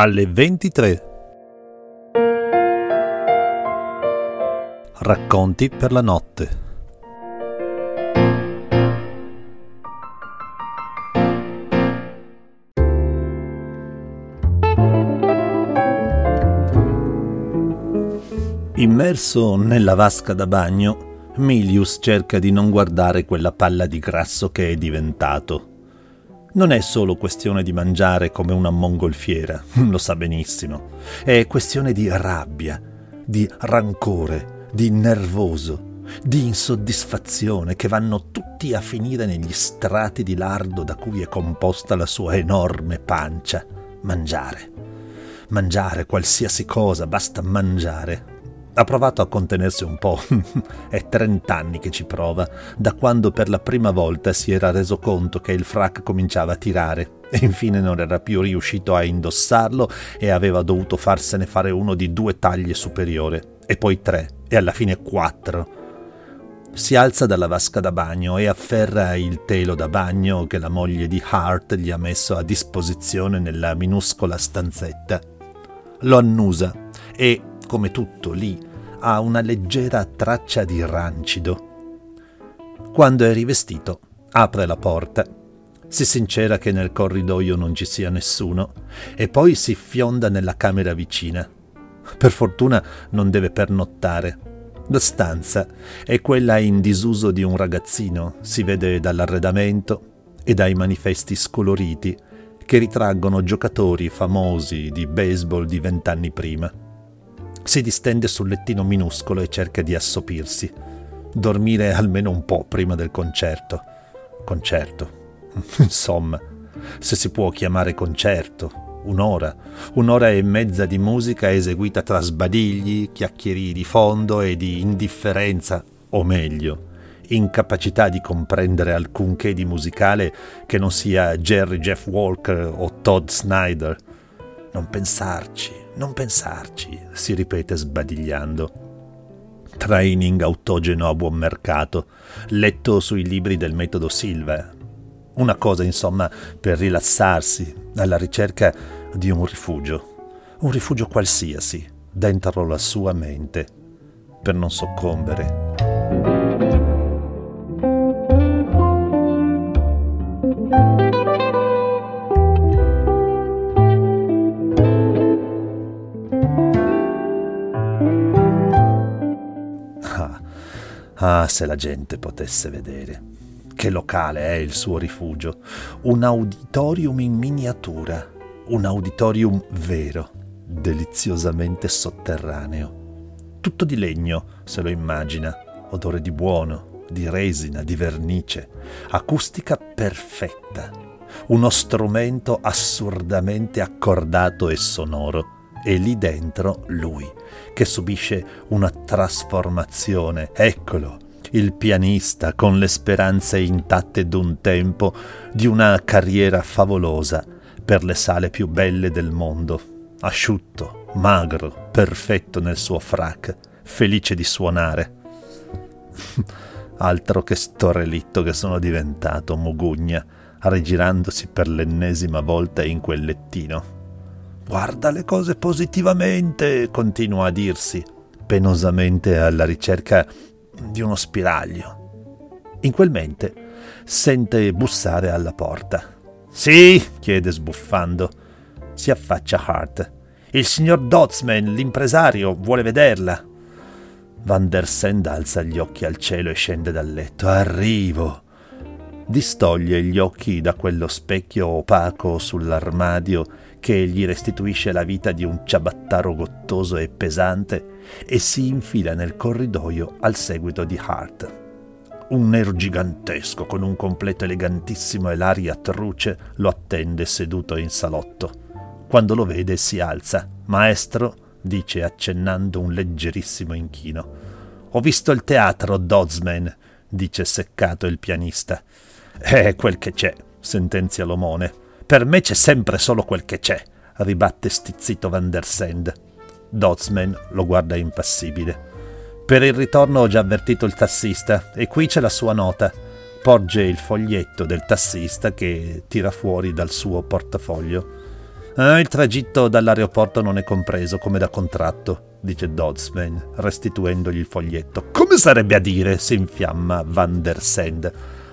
alle 23. Racconti per la notte. Immerso nella vasca da bagno, Milius cerca di non guardare quella palla di grasso che è diventato. Non è solo questione di mangiare come una mongolfiera, lo sa benissimo. È questione di rabbia, di rancore, di nervoso, di insoddisfazione che vanno tutti a finire negli strati di lardo da cui è composta la sua enorme pancia. Mangiare. Mangiare qualsiasi cosa, basta mangiare. Ha provato a contenersi un po', è trent'anni che ci prova, da quando per la prima volta si era reso conto che il frac cominciava a tirare e infine non era più riuscito a indossarlo e aveva dovuto farsene fare uno di due taglie superiore, e poi tre, e alla fine quattro. Si alza dalla vasca da bagno e afferra il telo da bagno che la moglie di Hart gli ha messo a disposizione nella minuscola stanzetta. Lo annusa e, come tutto lì, ha una leggera traccia di rancido. Quando è rivestito, apre la porta, si sincera che nel corridoio non ci sia nessuno e poi si fionda nella camera vicina. Per fortuna non deve pernottare. La stanza è quella in disuso di un ragazzino, si vede dall'arredamento e dai manifesti scoloriti che ritraggono giocatori famosi di baseball di vent'anni prima. Si distende sul lettino minuscolo e cerca di assopirsi. Dormire almeno un po' prima del concerto. Concerto. Insomma, se si può chiamare concerto, un'ora, un'ora e mezza di musica eseguita tra sbadigli, chiacchieri di fondo e di indifferenza, o meglio, incapacità di comprendere alcunché di musicale che non sia Jerry Jeff Walker o Todd Snyder. Non pensarci, non pensarci, si ripete sbadigliando. Training autogeno a buon mercato, letto sui libri del metodo Silva. Una cosa, insomma, per rilassarsi, alla ricerca di un rifugio. Un rifugio qualsiasi, dentro la sua mente, per non soccombere. Ah, se la gente potesse vedere. Che locale è il suo rifugio? Un auditorium in miniatura, un auditorium vero, deliziosamente sotterraneo. Tutto di legno, se lo immagina, odore di buono, di resina, di vernice, acustica perfetta, uno strumento assurdamente accordato e sonoro e lì dentro lui, che subisce una trasformazione. Eccolo, il pianista con le speranze intatte d'un tempo di una carriera favolosa per le sale più belle del mondo. Asciutto, magro, perfetto nel suo frac, felice di suonare. Altro che sto relitto che sono diventato, Mugugna, rigirandosi per l'ennesima volta in quel lettino. Guarda le cose positivamente, continua a dirsi, penosamente alla ricerca di uno spiraglio. In quel mente sente bussare alla porta. Sì, chiede sbuffando. Si affaccia Hart. Il signor Dotsman, l'impresario, vuole vederla. Van der Sand alza gli occhi al cielo e scende dal letto. Arrivo. Distoglie gli occhi da quello specchio opaco sull'armadio che gli restituisce la vita di un ciabattaro gottoso e pesante e si infila nel corridoio al seguito di Hart. Un nero gigantesco con un completo elegantissimo e l'aria truce lo attende seduto in salotto. Quando lo vede si alza. Maestro, dice accennando un leggerissimo inchino. Ho visto il teatro, Dodsman, dice seccato il pianista. È quel che c'è, sentenzia l'omone. Per me c'è sempre solo quel che c'è, ribatte stizzito Van der Sand. Dotsman lo guarda impassibile. Per il ritorno ho già avvertito il tassista e qui c'è la sua nota. Porge il foglietto del tassista che tira fuori dal suo portafoglio. Ah, il tragitto dall'aeroporto non è compreso come da contratto, dice Doddsman, restituendogli il foglietto. Come sarebbe a dire? si infiamma Van der Sand.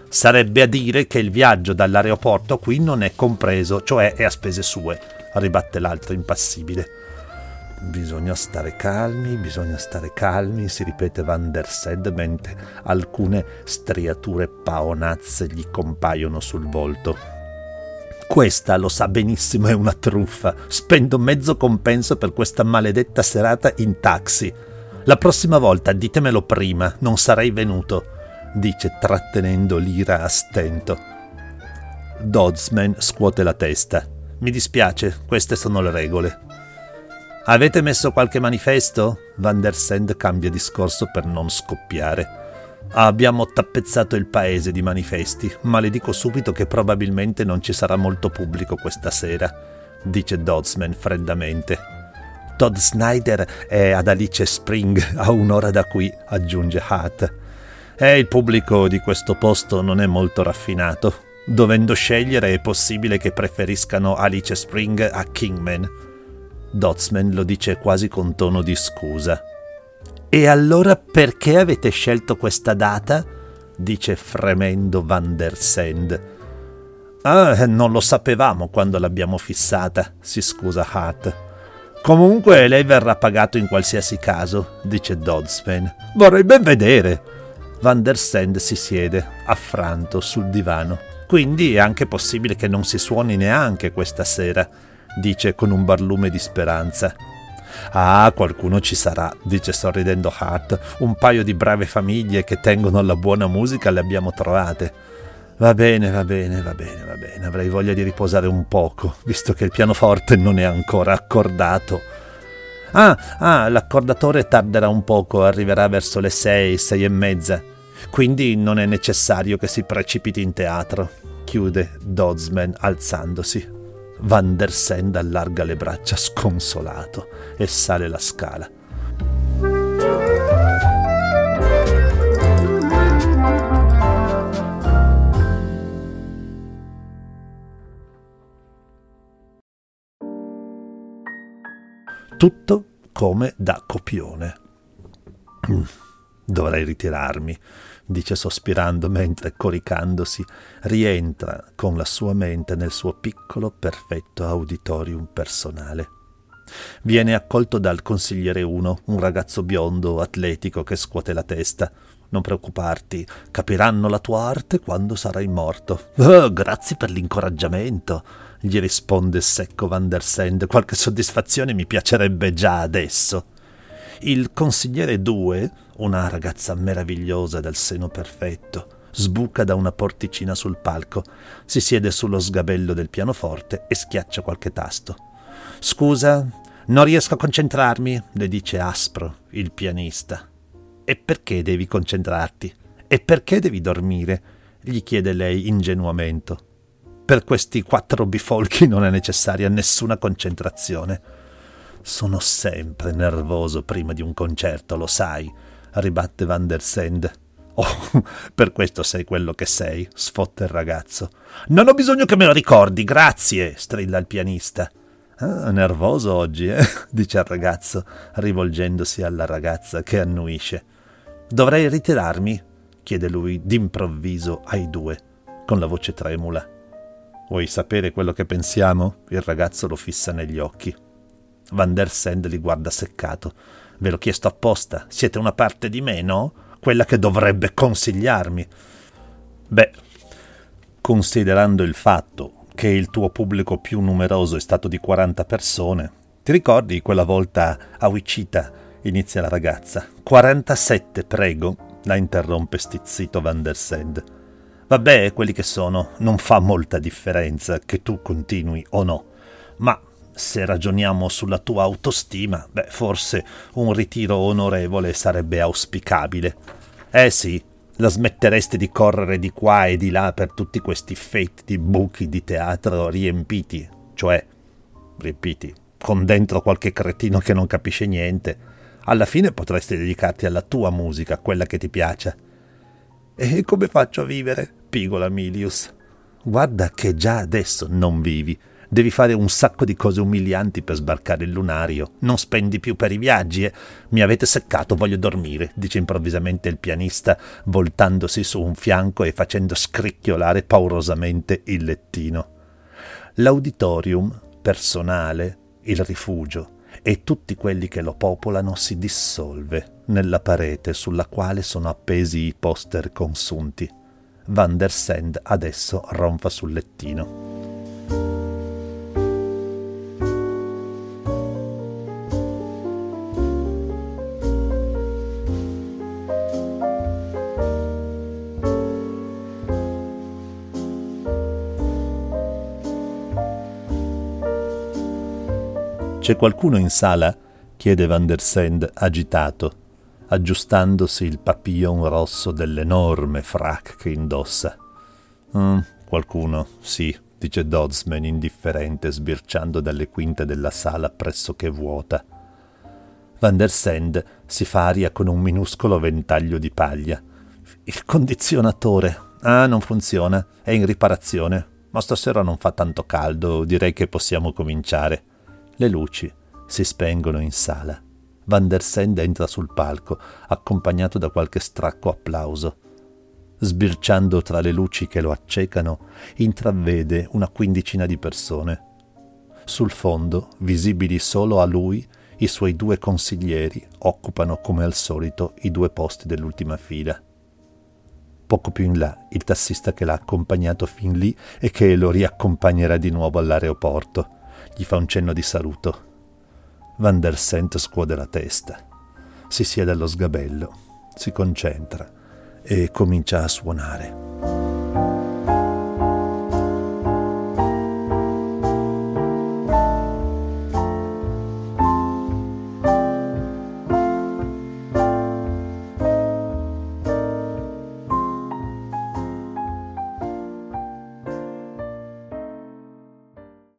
Sarebbe a dire che il viaggio dall'aeroporto qui non è compreso, cioè è a spese sue, ribatte l'altro impassibile. Bisogna stare calmi, bisogna stare calmi, si ripete Van der Sand mentre alcune striature paonazze gli compaiono sul volto. Questa, lo sa benissimo, è una truffa. Spendo mezzo compenso per questa maledetta serata in taxi. La prossima volta ditemelo prima, non sarei venuto, dice trattenendo l'ira a stento. Doddsman scuote la testa. Mi dispiace, queste sono le regole. Avete messo qualche manifesto? Van der Sand cambia discorso per non scoppiare. Abbiamo tappezzato il paese di manifesti, ma le dico subito che probabilmente non ci sarà molto pubblico questa sera, dice Doddsman freddamente. Todd Snyder è ad Alice Spring, a un'ora da qui, aggiunge Hart. E il pubblico di questo posto non è molto raffinato. Dovendo scegliere è possibile che preferiscano Alice Spring a Kingman. Doddsman lo dice quasi con tono di scusa. E allora perché avete scelto questa data? dice fremendo Van der Sand. Ah, non lo sapevamo quando l'abbiamo fissata, si scusa Hart. Comunque lei verrà pagato in qualsiasi caso, dice Doddsman. Vorrei ben vedere. Van der Sand si siede, affranto, sul divano. Quindi è anche possibile che non si suoni neanche questa sera, dice con un barlume di speranza. Ah, qualcuno ci sarà, dice sorridendo Hart. Un paio di brave famiglie che tengono alla buona musica le abbiamo trovate. Va bene, va bene, va bene, va bene. Avrei voglia di riposare un poco, visto che il pianoforte non è ancora accordato. Ah, ah, l'accordatore tarderà un poco, arriverà verso le sei, sei e mezza. Quindi non è necessario che si precipiti in teatro, chiude Doddsman alzandosi. Van der Sand allarga le braccia sconsolato e sale la scala. Tutto come da copione. Dovrei ritirarmi dice sospirando mentre, coricandosi, rientra con la sua mente nel suo piccolo, perfetto auditorium personale. Viene accolto dal consigliere 1, un ragazzo biondo, atletico, che scuote la testa. Non preoccuparti, capiranno la tua arte quando sarai morto. Oh, grazie per l'incoraggiamento, gli risponde secco Van der Sand. Qualche soddisfazione mi piacerebbe già adesso. Il consigliere 2, una ragazza meravigliosa dal seno perfetto, sbuca da una porticina sul palco, si siede sullo sgabello del pianoforte e schiaccia qualche tasto. Scusa, non riesco a concentrarmi, le dice aspro il pianista. E perché devi concentrarti? E perché devi dormire? gli chiede lei ingenuamente. Per questi quattro bifolchi non è necessaria nessuna concentrazione. Sono sempre nervoso prima di un concerto, lo sai, ribatte Van der Sand. Oh, per questo sei quello che sei, sfotta il ragazzo. Non ho bisogno che me lo ricordi, grazie, strilla il pianista. Ah, nervoso oggi, eh? dice il ragazzo, rivolgendosi alla ragazza che annuisce. Dovrei ritirarmi? chiede lui d'improvviso ai due, con la voce tremula. Vuoi sapere quello che pensiamo? Il ragazzo lo fissa negli occhi. Van der Sand li guarda seccato. Ve l'ho chiesto apposta. Siete una parte di me, no? Quella che dovrebbe consigliarmi. Beh, considerando il fatto che il tuo pubblico più numeroso è stato di 40 persone, ti ricordi quella volta a Wichita? Inizia la ragazza. 47, prego, la interrompe stizzito Van der Sand. Vabbè, quelli che sono, non fa molta differenza che tu continui o no. Ma se ragioniamo sulla tua autostima, beh, forse un ritiro onorevole sarebbe auspicabile. Eh sì, la smetteresti di correre di qua e di là per tutti questi fetti buchi di teatro riempiti, cioè, riempiti, con dentro qualche cretino che non capisce niente. Alla fine potresti dedicarti alla tua musica, quella che ti piace. E come faccio a vivere? pigola Milius. Guarda che già adesso non vivi Devi fare un sacco di cose umilianti per sbarcare il lunario. Non spendi più per i viaggi e... Mi avete seccato, voglio dormire, dice improvvisamente il pianista, voltandosi su un fianco e facendo scricchiolare paurosamente il lettino. L'auditorium personale, il rifugio e tutti quelli che lo popolano si dissolve nella parete sulla quale sono appesi i poster consunti. Van der Sand adesso ronfa sul lettino. C'è qualcuno in sala? chiede Van der Sand agitato, aggiustandosi il papillon rosso dell'enorme frac che indossa. Mm, qualcuno, sì, dice Doddsman indifferente, sbirciando dalle quinte della sala pressoché vuota. Van der Sand si fa aria con un minuscolo ventaglio di paglia. Il condizionatore. Ah, non funziona. È in riparazione. Ma stasera non fa tanto caldo, direi che possiamo cominciare. Le luci si spengono in sala. Van der Sand entra sul palco, accompagnato da qualche stracco applauso. Sbirciando tra le luci che lo accecano, intravede una quindicina di persone. Sul fondo, visibili solo a lui, i suoi due consiglieri occupano come al solito i due posti dell'ultima fila. Poco più in là il tassista che l'ha accompagnato fin lì e che lo riaccompagnerà di nuovo all'aeroporto gli fa un cenno di saluto. Van der Sent scuode la testa, si siede allo sgabello, si concentra e comincia a suonare.